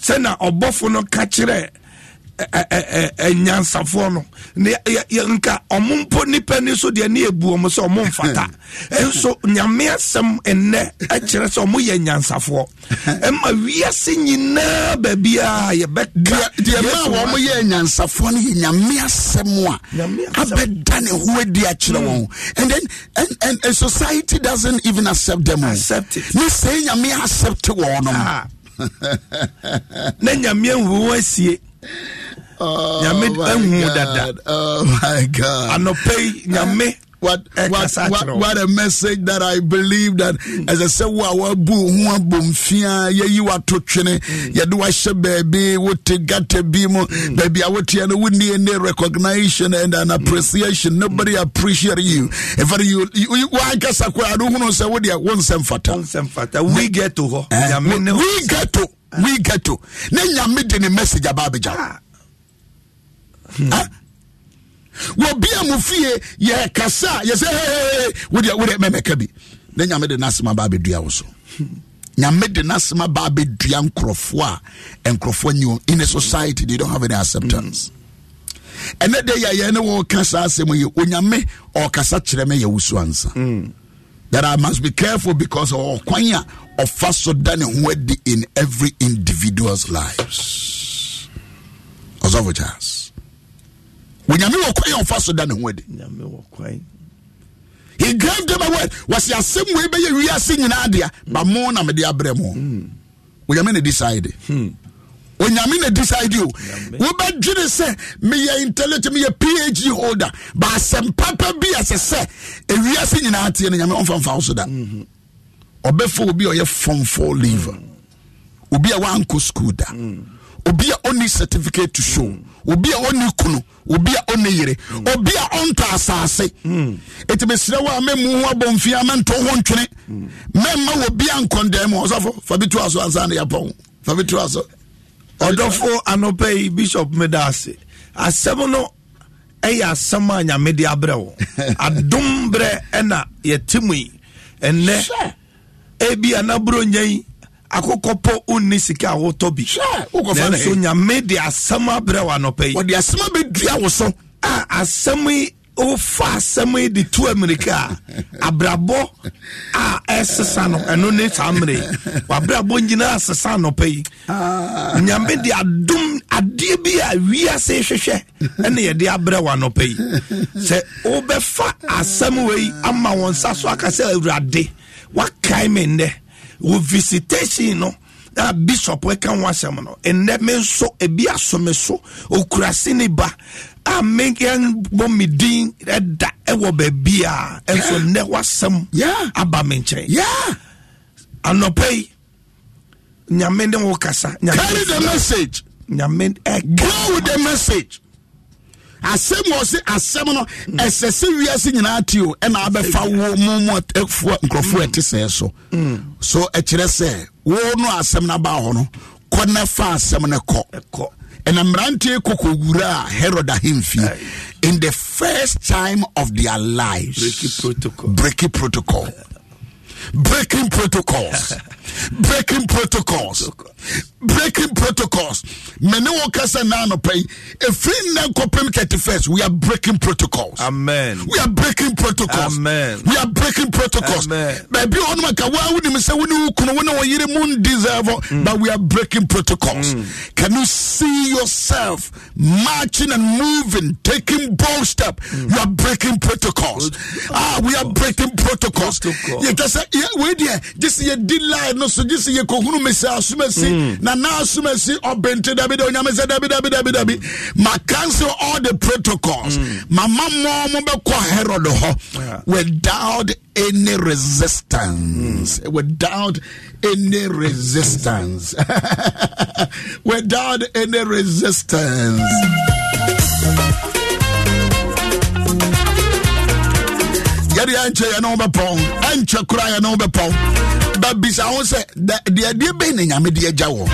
Speaker 2: Sɛna ɔbɔfo no ka kyerɛ anyansafoɔ no. Nka ɔmo mpo nipa ni so deɛ ne ebu ɔmo sɛ ɔmo mfata. Nso nyame asɛm nnɛ ɛkyerɛ sɛ ɔmo yɛ nyansafoɔ. Ɛma wiase nyinaa baabiaa yɛbɛka.
Speaker 1: Deɛ ma wɔn yɛ nyansafoɔ no yɛ nyame asɛm a abɛda ne ho adi akyerɛ wɔn. And then and, and a society doesn't even accept them o.
Speaker 2: Accept it.
Speaker 1: ne sɛ nyame accept wɔn no.
Speaker 2: Ah. na nyame ahu wɔn asie nyame
Speaker 1: my
Speaker 2: ahu
Speaker 1: God.
Speaker 2: dada.
Speaker 1: Oh my god.
Speaker 2: Anɔpa yi nyame
Speaker 1: what what
Speaker 2: ɛkasa
Speaker 1: what,
Speaker 2: kyerɛ wo.
Speaker 1: what a message that I believe that as I say wo a wabu ho abomfia yeyi wato twene yɛde wahyɛ baabi wote gata bi mu. Baabi a wote no wonni any recognition and an appreciation. Nobody appreciate you. In fact you you you- wankasa koraa no hunu sɛ wodeɛ wo nsɛm fata.
Speaker 2: Ɔnsɛm fata. We get to hɔ.
Speaker 1: Eh,
Speaker 2: nyame ne
Speaker 1: we get to. We get to. Ne nyame de ne message aba abɛgya wo.
Speaker 2: Ah.
Speaker 1: Ah. Hmm. wɔbi a mo fie yɛ kasa yɛsɛ "Hey, wodeɛ wodeɛ mɛmɛka bi. Na nyame de n'asɛm aba abɛdua wo so. Hmm. Nyame de n'asɛm aba abɛdua nkurɔfoɔ a nkurɔfoɔ nyi in a society they don't have any acceptance. Hmm. Ɛnɛ de yɛ yɛn ne wɔka saa asɛm yi onyame ɔkasa kyerɛ me yɛ wusu ansa that I must be careful because ɔkwan a ɔfa so da ne ho adi in every individual's lives. Ɔsɔfo charles onyame wɔ kwan a ɔfa so da ne ho adi. He gave them a word wɔsi asɛm wei bɛyɛ wiase nyinaa dea ba mo na mede abrɛ mo. Onyame na decide onyame na decide o. Wobɛdwene sɛ meyɛ intelligent meyɛ phd holder ba asɛm papa bi ɛsɛ sɛ ewiase nyinaa teɛ no nyame ɔmfamfa wo so da. Ɔbɛfa obi a ɔyɛ form four lever obi a wankɔ school da obi a ɔni certificate to show obi a ɔni kunu obi a ɔni yere obi a ɔntɔ asase. Eti mesrɛ wo a mɛmu ho abɔmfia mɛnto ho ntwene. Mɛmma wɔ bi a nkɔndɛn mu ɔsɔfo fa bi to aso ansa ne yɛpɔn fa bi to aso
Speaker 2: ɔdɔfo anɔpɛ yi bishop meda ase asɛm no ɛyɛ asɛm a nyame de abrɛ wo. Adom berɛ ɛna yɛte mu yi. Ɛnnɛ ebi anaburo nya yi akokɔ po wonni sika a wotɔ bi. Nanso nyame de asɛm abrɛ wo anɔpɛ yi.
Speaker 1: Wɔde asɛm abɛdua wo so.
Speaker 2: A asɛm yi wofa asɛm yi de tu amirika a abrabɔ a ɛsesa no ɛno ne saa mmerɛ wabrabɔ nyinaa sesa anɔpɛ yi. Nyame de adom adeɛ bi a wiase hwehwɛ ɛne yɛde abrɛ wɔ anɔpɛ yi. Sɛ wobɛfa asɛm wei ama wɔn nsa so aka sɛ awurade. Wakae me nnɛ wo visitation no na bishop ɛka ho asɛm no ɛnnɛ me nso ebi aso me so okura sini ba a menkɛ bɔ me din ɛda ɛwɔ baabi a ɛnso nnɛ wasɛm aba me nkyɛn.
Speaker 1: Yeah.
Speaker 2: Anɔpɛ yi nyame ne wo kasa
Speaker 1: carry the message.
Speaker 2: Nyame ɛka
Speaker 1: go with the message asɛm wɔ se asɛm no ɛsɛ sɛ wiase nyinaa te o ɛna abɛfa wo mo ɛfoɔ nkurɔfoɔ ɛte sɛɛ so. So ɛkyerɛ sɛ wo no asɛm no abaa hɔ no kɔ na fa asɛm no kɔ. Ɛna mmeranteɛ kɔkɔwura a herod ahemfie in the first time of their lives.
Speaker 2: Breaking protocol.
Speaker 1: breaking protocol breaking protocols. Breaking protocols. Breaking protocols. Many mene wo kasa na anɔpa yi ɛfiri nnɛ nkɔpem 31st we are breaking protocols.
Speaker 2: Amen.
Speaker 1: We are breaking protocols.
Speaker 2: Amen.
Speaker 1: we are breaking protocols.
Speaker 2: Amen.
Speaker 1: baabi a hɔnom aka waa wonim sɛ wo ne wo kunu wo ne wo yere deserve mm. but we are breaking protocols. Mm. Can you see yourself marching and moving taking bold step? Mm. You are breaking protocols. Ah we are breaking protocols.
Speaker 2: Protocol.
Speaker 1: yɛtwa sɛ yɛ- wei deɛ gye sɛ yɛdi line no so gye sɛ yɛkɔhunu me sɛ asomasi hmm. na na asomasi ɔbɛnte dabi da onyame sɛ dabi dabi dabi dabi. Ma cancel all the protocols. Hmm. Mama mmɔ mo bɛkɔ herod hɔ. Without any resistance. Hmm. Without any resistance. Without any resistance yɛde ɛnkyɛ yɛ ne wo bɛpɔn ɛnkyɛ kora yɛ ne wo bɛpɔn babisa ho sɛ deɛ deɛ bɛi ne nyame agya wɔ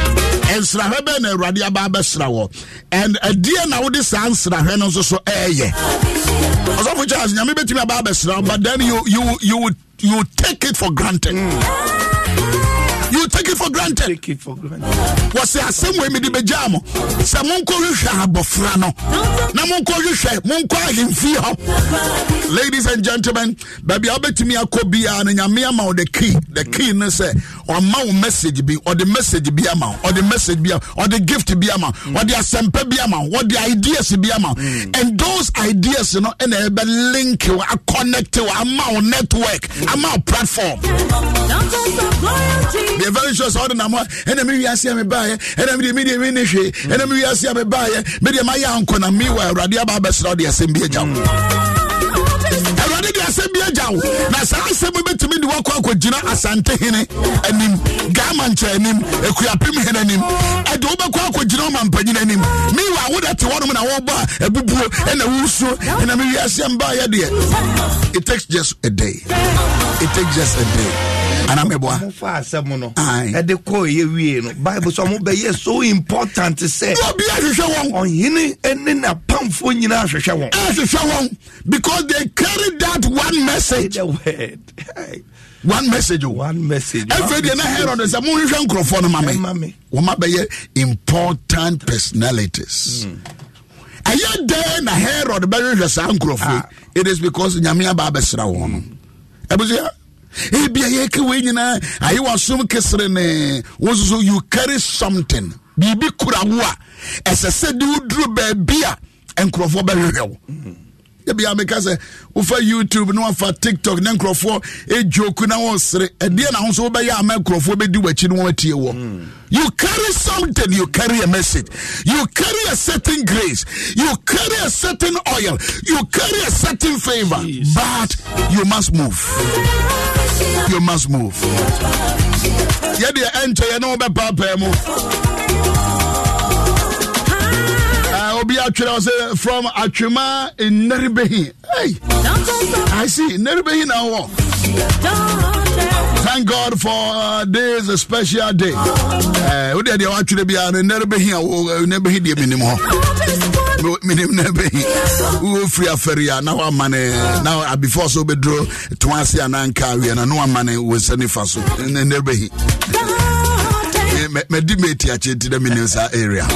Speaker 1: nsrahwɛ bɛɛ na awurade aba bɛsra wɔ and eh, ɛdeɛ na wode saa nsrahwɛ no nso so ɛɛyɛ. Ɔsɔfo charles nyame bɛtumi aba abɛsra wo, but then you, you, you, you take it for granted you take it for granted.
Speaker 2: Take it for granted.
Speaker 1: Wɔsɛ asɛm wei mede bɛgyaa mo sɛ monkɔhwehwɛ abɔfra no. Na monkɔhwehwɛ monkɔ ahemfie hɔ ladies and gentlemen baabi a wobɛtumi akɔ biara no nyame ama wo the key. The key ne sɛ ɔma wo message bi ɔde message bi ama wo ɔde message bi ama ɔde gift bi ama wo ɔde asɛmpa bi ama wo ɔde ideas bi ama wo. Mm. And those ideas you no ɛna ɛbɛlink wo aconnect wo ama wo network ama wo platform Very sure me me na it takes just a day. It takes just a day ana meboa.
Speaker 2: Mofa asɛm no. Ɛde kɔɔ yɛ wie no. Bible sɛ ɔmo bɛyɛ so important sɛ
Speaker 1: obi ahwehwɛ wɔn.
Speaker 2: ɔhene ne napamfoɔ nyinaa hwehwɛ wɔn.
Speaker 1: Ahwehwɛ wɔn. Because they carry that one message. One message o
Speaker 2: one message.
Speaker 1: Afei deɛ na herod sɛ monhwehwɛ nkurɔfoɔ no ma me wɔma bɛyɛ important personalities. Ɛyɛ dɛn na herod bɛhwehwɛ saa nkurɔfoɔ yi? it is because nyame aba abɛsra wɔn no. Ɛbusua ebia yɛka wei nyinaa ayewasom kesere ne wo nso so you carry something. Biribi kura wo a ɛsɛ sɛ de woduru baabi a nkurɔfoɔ bɛhwehwɛ wo ebia meka sɛ wofa youtube na wafa tiktok na nkurɔfoɔ na wɔsere. Ɛdeɛ na ho wobɛyɛ ama nkurɔfoɔ bɛdi w'akyi no wɔatie wɔ. You carry something you carry a message. You carry a certain grace. You carry a certain oil. You carry a certain favor. But you must move. You must move. Yɛdeɛ ɛnkyɛ yɛ ne wobɛpaapaa mu obi atwerɛ wɔ sɛ from atwema nnɛrebehi hey, i see nnɛrebehi na wɔ thank god for uh, this special day. Eh, wodeɛ deɛ woatwerɛ biara no nnɛrebehi a wo- nnɛrebehi deɛ menim hɔ. Me- menim nnɛrebehi wowɔ firi afɛre a na woama ne na before so wobɛduro toa ase anaa nka awie no na woama ne wo nsa nifa so. Nnɛrebehi madi meti akyɛ nti dɛ menim saa area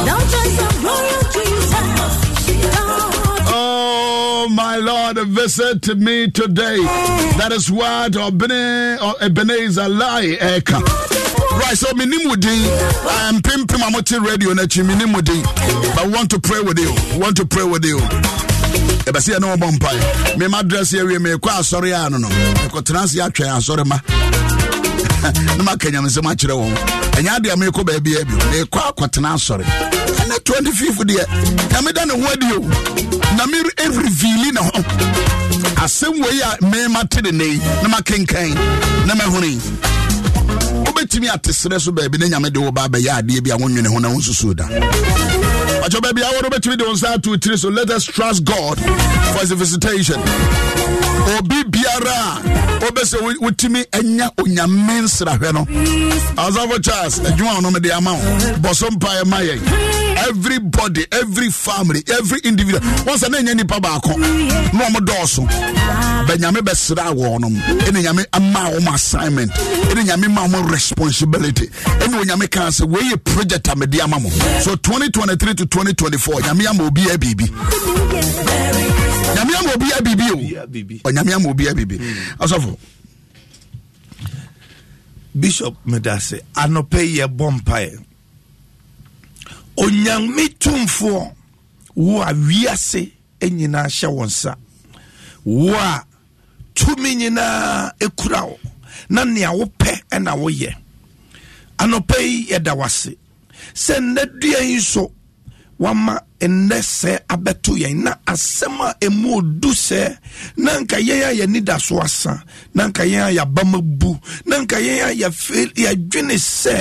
Speaker 1: Oh, my Lord, visit me today. That is what Ebenezer Lai Eka. Right, so minimudi, I'm pimping Mamoti radio na chi minimudi. But want to pray with you. Want to pray with you. Ebasi ya no bomb pie. Me madress here we me kwa sorry ano no. Ko trans ya twa asore ma. Na maka nyam nsɛm akyerɛ wɔn. Ɛnyɛ ade a mekɔ baabi abi. Mekɔ akɔtena asɔre. Ɛnɛ 25 deɛ. Nyame da ne ho adi. Na me reveal ne ho. Asɛm wei a mema te ne nei na makenkan na mahunu yi. wobɛtumi ate serɛ so baabi ne nyame de wo ba bɛyɛ adeɛ bi a wonwene ho na wonsusuo da Pacho baby, I want to the on to three. So let us trust God for his visitation. Obi biara. Obese wotimi enya onyame nsrahwɛ no. Asafo charles adwuma ɔno mede ama wo bɔ so mpaeɛ ma yɛn everybody every family every individual wɔn sɛ na ɛnyɛ nipa baako na ɔmo dɔɔso bɛnyame bɛsra wɔ nom ɛne nyame ama wɔn assignment. Ɛne nyame ma responsibility. Ɛne onyame kan sɛ project a mede ama mo. So 2023 to 2024 nyame ama obi yɛ biribi. Nyame ama obi yɛ biribi o. Onyame ama obi yɛ biribi. Asɔfo.
Speaker 2: Bishop medase anɔpɛ yi yɛbɔ mpaeɛ. Onyame tumfoɔ wo a wiase nyinaa hyɛ wo nsa wo a tumi nyinaa ɛkura wo na nea wopɛ ɛna woyɛ. Anɔpɛ yi yɛda wase sɛ nnɛ dua yi so wama nnɛ sɛ abɛto yɛn. Na asɛm a ɛmu odu sɛ na nka yɛn a yɛni da so asa na nka yɛn a yɛaba bu na nka yɛn a yɛfe yɛadwene sɛ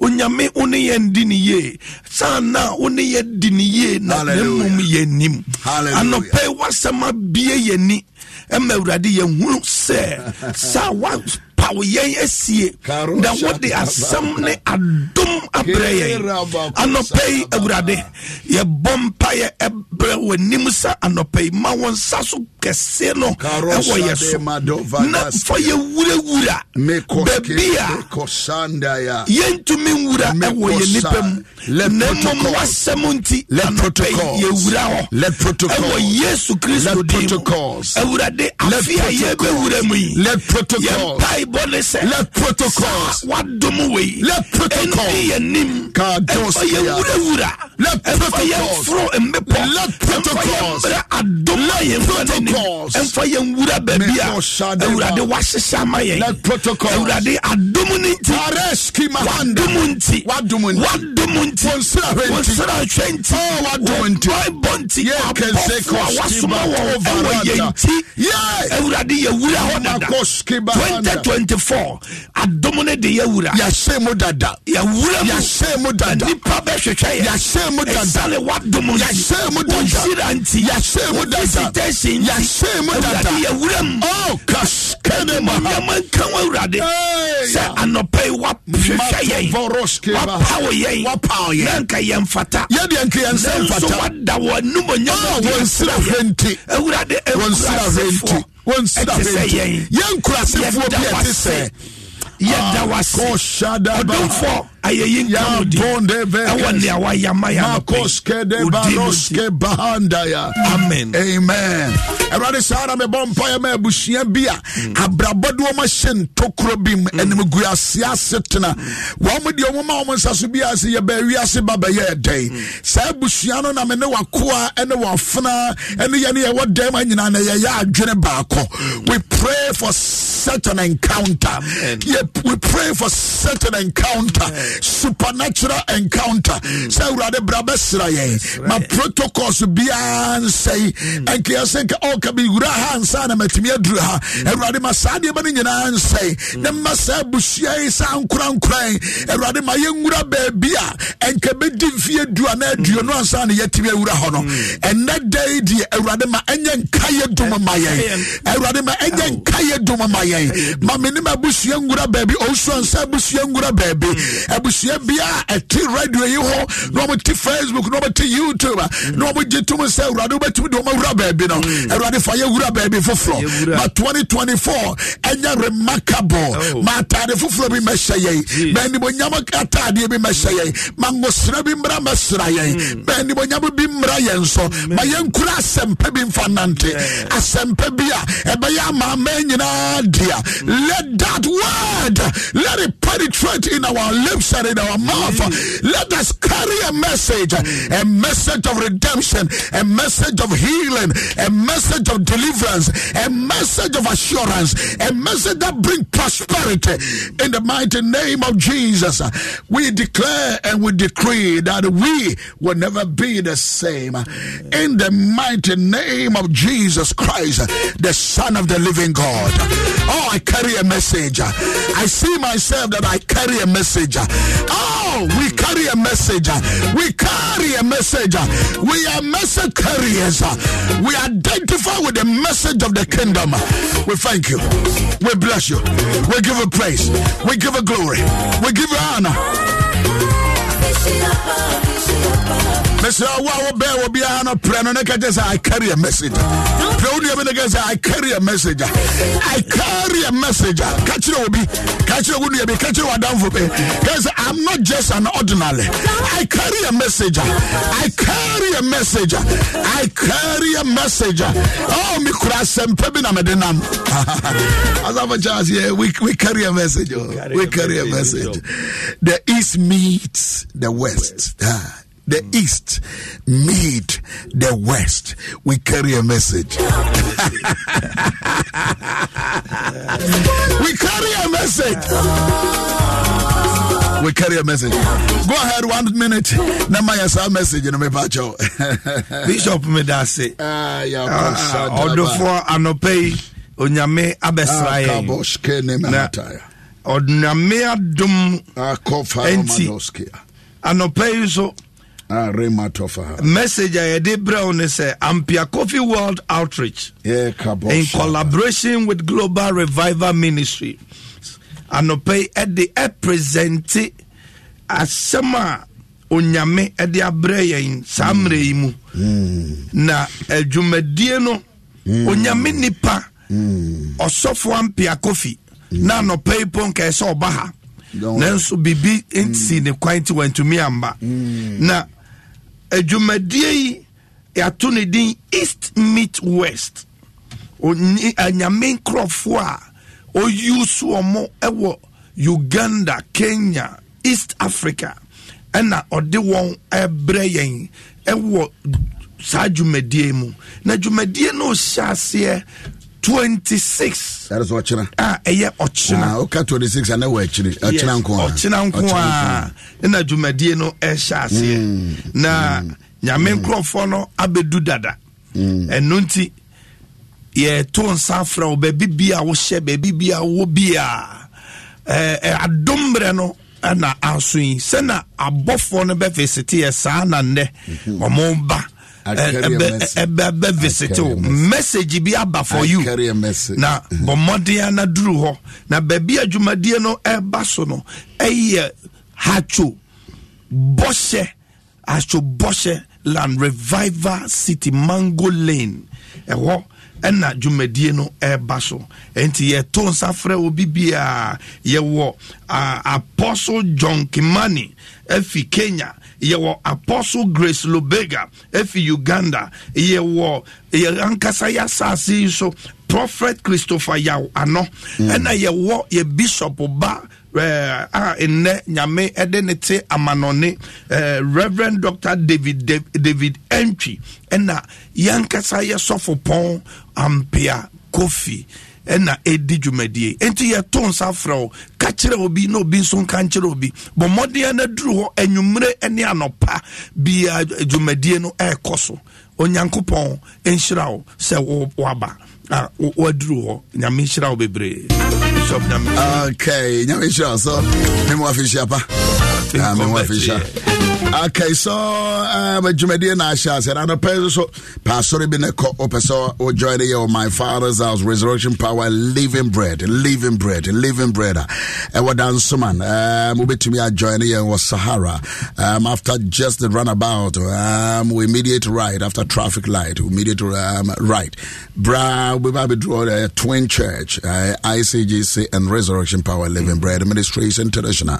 Speaker 2: onyame wo ne yɛn di ne yie. Saa na wo ne yɛ di ne yie na mmom yɛnim. Anɔpɛ wasɛm abie yɛni. Ɛma awurade yɛhunu sɛ saa wapaw yɛn asie. Na wode asɛm ne adom abrɛ yɛn. Anɔpɛ yi awurade yɛbɔ mpayɛ ɛbrɛ w'anim sɛ anɔpɛ yi. Ma wɔn nsa so kɛseɛ no
Speaker 1: Karo
Speaker 2: ɛwɔ yɛ
Speaker 1: shade
Speaker 2: so
Speaker 1: madova
Speaker 2: na
Speaker 1: gas-
Speaker 2: fa yɛwurawura baabi a
Speaker 1: mekosandaya
Speaker 2: yɛntumi nwura
Speaker 1: Make
Speaker 2: ɛwɔ yɛ
Speaker 1: us
Speaker 2: nipa mu
Speaker 1: sign. Let
Speaker 2: na mmom
Speaker 1: protocols.
Speaker 2: wasɛm nti
Speaker 1: Let
Speaker 2: anɔpɛ
Speaker 1: protocols.
Speaker 2: yi yɛwura hɔ
Speaker 1: Let protocols.
Speaker 2: ɛwɔ yesu kristo
Speaker 1: Let
Speaker 2: din mu
Speaker 1: protocols.
Speaker 2: awurade afe a
Speaker 1: protocols.
Speaker 2: yɛbɛwura mu yi
Speaker 1: Let protocols.
Speaker 2: yɛmpaebɔ ne sɛ
Speaker 1: Let protocols.
Speaker 2: saa wadom wei
Speaker 1: Let protocols.
Speaker 2: ɛndi yɛnim
Speaker 1: Kados
Speaker 2: ɛmfa yɛwurawura
Speaker 1: Let
Speaker 2: ɛmfa
Speaker 1: protocols.
Speaker 2: yɛmforo mmepɔ
Speaker 1: Let
Speaker 2: ɛmfa
Speaker 1: protocols.
Speaker 2: yɛmmerɛ adom a yɛmfa n'anim
Speaker 1: protocols.
Speaker 2: ɛmfa yɛnwura baabi a
Speaker 1: Meko shadeba.
Speaker 2: awurade wahyehyɛ ama yɛn
Speaker 1: Let protocols.
Speaker 2: awurade adom no nti
Speaker 1: areski mahanda
Speaker 2: wadom nti
Speaker 1: Wadom nti.
Speaker 2: wadom nti
Speaker 1: Wɔn nsirahwɛ nti.
Speaker 2: Wɔn nsirahwɛ nti
Speaker 1: Oh, wadom
Speaker 2: Wɔn
Speaker 1: nti.
Speaker 2: baibɔ nti
Speaker 1: Yɛ kɛse
Speaker 2: abɔfo a
Speaker 1: koski
Speaker 2: wasoma
Speaker 1: ba
Speaker 2: wɔn
Speaker 1: over
Speaker 2: ɛwɔ yɛn
Speaker 1: rada.
Speaker 2: nti
Speaker 1: Yɛ.
Speaker 2: awurade yɛwura hɔ dada
Speaker 1: Makoski bahanda.
Speaker 2: 2024 adom no de yɛwura
Speaker 1: yɛhyɛ mu dada
Speaker 2: yɛwura mu
Speaker 1: yɛhyɛ mu dada
Speaker 2: nipa bɛhwehwɛ yɛ
Speaker 1: yɛhyɛ mu dada
Speaker 2: ɛsane wadom nti
Speaker 1: Yɛhyɛ mu dada.
Speaker 2: wɔnhyira nti
Speaker 1: Yɛhyɛ mu dada.
Speaker 2: visitation nti
Speaker 1: Yɛhyɛ mu dada.
Speaker 2: awurade yɛwura mu
Speaker 1: oh kaskene maha
Speaker 2: nyama nka wo awurade
Speaker 1: Hey.
Speaker 2: sɛ anɔpɛ yi wahwehwɛ yɛn.
Speaker 1: Matovoroski baha.
Speaker 2: wapawo yɛn.
Speaker 1: Wapaw yɛn.
Speaker 2: na nka yɛmfata
Speaker 1: yɛdeɛ nka yɛnsɛ
Speaker 2: nanso
Speaker 1: mfata.
Speaker 2: wada wɔ numonyam
Speaker 1: Oh, wɔn nsirahwɛ nti
Speaker 2: awurade
Speaker 1: wɔn nsirahwɛ nti wɔn nsirahwɛ nti yɛn. Nkurasefoɔ bi a ɛte sɛ
Speaker 2: yɛda wase
Speaker 1: kɔhyada
Speaker 2: ayɛyi nka wo din
Speaker 1: Yabonde veges.
Speaker 2: ɛwɔ nea wayama yɛ
Speaker 1: makoske de baroske bahandaya.
Speaker 2: Amen.
Speaker 1: amen. Awurade saa na mebɔ mpaeɛ ma abusua bi a mm. abrabɔ de wɔm ntokuro bi m. Ase tena deɛ ɔmoma wɔm nsa so bi ase yɛbaa wiase ba bɛyɛ ɛdɛn mm. saa abusua no na me ne wakoa ne wafena ne yɛwɔ dɛm a nyinaa na yɛyɛ adwene baakɔ mm. we pray for such an encounter Yɛ- we pray for such an encounter supernatural encounter. Sɛ awurade bra bɛsra yɛn ma protocols biara nsɛe ɛnka yɛsɛ nka ɔka biwura ha ansa na matumi aduru ha. Eh, awurade ma saa nneɛma no nyinaa nsɛe na mma saa abusua yi saa nkorankoran awurade eh, ma yɛnwura baabi a ɛnka bɛdi mfeɛ du anaa aduonu ansa na yɛatumi awura hɔ no. Ɛnnɛ da yi deɛ eh, awurade ma ɛnyɛ nkayɛ dom ma yɛn. Ma me ne ma abusua nwura baabi. Ɔwusuan sɛ abusua nwura baabi. Abusua bia ɛte radio yi hɔ na ɔmote facebook na ɔmote youtube na na ɔmogye tom sɛ awurade wobɛtumi de ɔmawura baabi no. Awurade fa yɛwura baabi foforɔ. Ma 2024 ɛnyɛ remarkable.
Speaker 2: Oh.
Speaker 1: ma atade foforɔ bi mɛhyɛ yɛn. Ma animonyam atadeɛ bi mɛhyɛ yɛn. Ma ngosra bi mmra mɛsra yɛn. Ma animonyam bi mmra yɛn so. Ma yɛnkura asɛmpa bi mfa nante. Asɛmpa bi a ɛbɛyɛ amaama nyinaa dea let that word let it penetrate in our lips and in our mouth. Let us carry a message a message of redemption a message of healing a message of deliverance a message of assurance a message that brings prosperity. In the mighty name of Jesus we declare and we decree that we will never be the same. In the mighty name of Jesus Christ the son of the living God Oh, I carry a message. I see myself that I carry a message. Oh, we carry a message. We carry a message. We are message carriers. We identify with the message of the kingdom. We thank you. We bless you. We give you praise. We give you glory. We give you honor. Mr. Wow, bear will be an opera. I carry a message. I carry a message. I carry a message. Catch it, Obi. Catch it, Obi. Catch it, Wadam for me. Because I'm not just an ordinary. I carry a message. I carry a message. I carry a message. Oh, me kurasem pebina medenam. As I'm a chance, yeah, we, we carry a message. Oh. We carry a message. The East meets the West. Ah the east meet the west we carry a message we carry a message we carry a message. Go ahead, one minute. Now my message in the pacho.
Speaker 2: Bishop Medase. Ah, yeah. Order for anopay onyame abɛsra yɛn ɔnyame adom enti anɔpɛ yi so
Speaker 1: Ah,
Speaker 2: message a yɛde wo ne sɛ ampia coffee world outreach
Speaker 1: yeah,
Speaker 2: in collaboration with global revival ministry. Anɔpɛ ɛde ɛpresente asɛm a onyame ɛde abrɛ yɛn saa mmerɛ yi mu.
Speaker 1: Mm.
Speaker 2: na adwumadie no
Speaker 1: mm.
Speaker 2: onyame nipa
Speaker 1: mm.
Speaker 2: ɔsɔfo ampia kofi na anɔpɛ yi po nkae sɛ ɔba ha. Nanso biribi nsi ne kwan nti wantumi amba. Na adwumadie yi yɛato ne din east meet west. Anyame nkurɔfoɔ a ɔyiw so ɔmo ɛwɔ uganda kenya east africa ɛna ɔde wɔn ɛbrɛ yɛn ɛwɔ saa dwumadie mu. Na dwumadie no hyɛ aseɛ 26
Speaker 1: that is ɔkyena
Speaker 2: a ɛyɛ ɔkyena
Speaker 1: ah, woka 26 ana wɔ akyiri ɔkyena nko
Speaker 2: ɔkyena nko a ɛna dwumadie no ɛhyɛ aseɛ.
Speaker 1: Mm.
Speaker 2: na nyame nkurɔfoɔ no abɛdu dada. Ɛno nti yɛto nsa frɛ wo. Baabi bi a wohyɛ baabi bi a wɔ bi a ɛɛ, ɛ, adom mmerɛ no ɛna aso yi. Sɛna abɔfoɔ no bɛfisite yɛ saa na nnɛ ɔmo ba.
Speaker 1: a message.
Speaker 2: Ɛbɛ visit
Speaker 1: carry a
Speaker 2: wo
Speaker 1: message.
Speaker 2: bi aba for you. na bɔ mmɔden na duru hɔ na baabi a dwumadie no ɛba so no ɛyɛ hatwo bɔhyɛ hatwo bɔhyɛ land revival city mango lane. Ɛhɔ ɛna dwumadie no ɛba so. Ɛnti yɛto nsa frɛ obi biaa. Yɛwɔ apostle john kimani ɛfi kenya yɛwɔ apostle grace lobega ɛfi uganda. Yɛwɔ yɛ ankasa yɛ asase yi so prophet christopher yaw ano. Ɛna yɛwɔ yɛ bishop ba a nnɛ nyame ɛde ne te amanɔne reverend dr david Dav- david entry ɛna yɛnkasa yɛ sɔfo pɔn ampea kofi ɛna ɛdi dwumadie. Enti yɛto nsa frɛ ka kyerɛ obi na obi nso nka nkyerɛ obi. Bɔ mmɔden no duru hɔ anwummere ne anɔpa bia dwumadie no ɛrekɔ so. Onyankopɔn nhyira wo sɛ wo- woaba. A wo- woaduru hɔ. Nyame nhyira wo bebree bishop nyame
Speaker 1: Okay, nyame hyira so memo afihyia pa. Ah, memo afihyia okay so um, adwumadie na ahyɛ ase na anɔpɛ so paasɔre bi ne kɔ wopɛ sɛ wojoin yɛ wɔ my father's house resurrection power living bread living bread living bread a ɛwɔ dansoman um, wobɛtumi ajoin yɛn wɔ sahara. Um, after just the runabout um, we immediate right after traffic light we immediate um, right bra wobɛba bɛduru uh, twin church uh, icgc and resurrection power living. Mm. Bread ministration international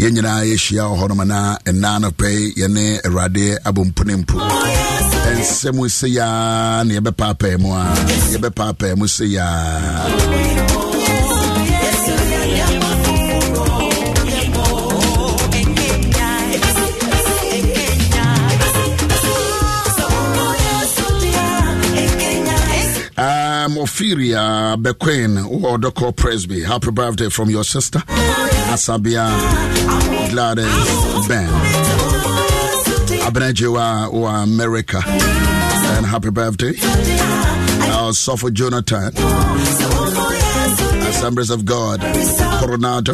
Speaker 1: yɛn nyinaa yɛhyia wɔ hɔnom na ɛna no pɛ yɛne awurade abɔmpunempu ɛnsɛm sɛ yaa ne yɛbɛpaapaa mu a yɛbɛpaapaa mu sɛ Um, Ophelia Bequin, or Dr. Presby, happy birthday from your sister, Asabia Gladys Ben. Abenajewa or America, and happy birthday. ɔsɔfo jonathan assemblies of god coronado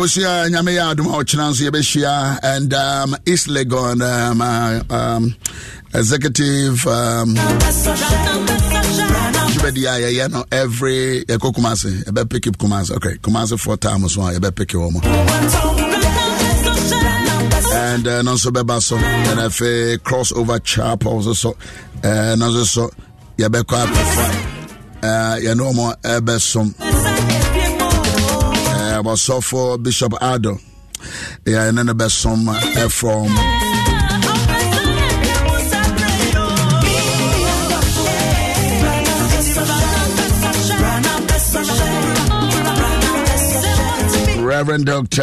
Speaker 1: abusua nyame yɛ adom a ɔkyena nso yɛbɛhyia and um, east legon um, uh, um, executive um, a yɛyɛ no every yɛkɔ kumase yɛbɛpiki kumase okay kumase four times so a wɔ mu and uh, no bɛba so and afei crossover chapel so so uh, so yɛbɛkɔ akɔfa ɛbɛsom abɔsɔfo bishop ado yɛne no bɛsom from Reverend Dr.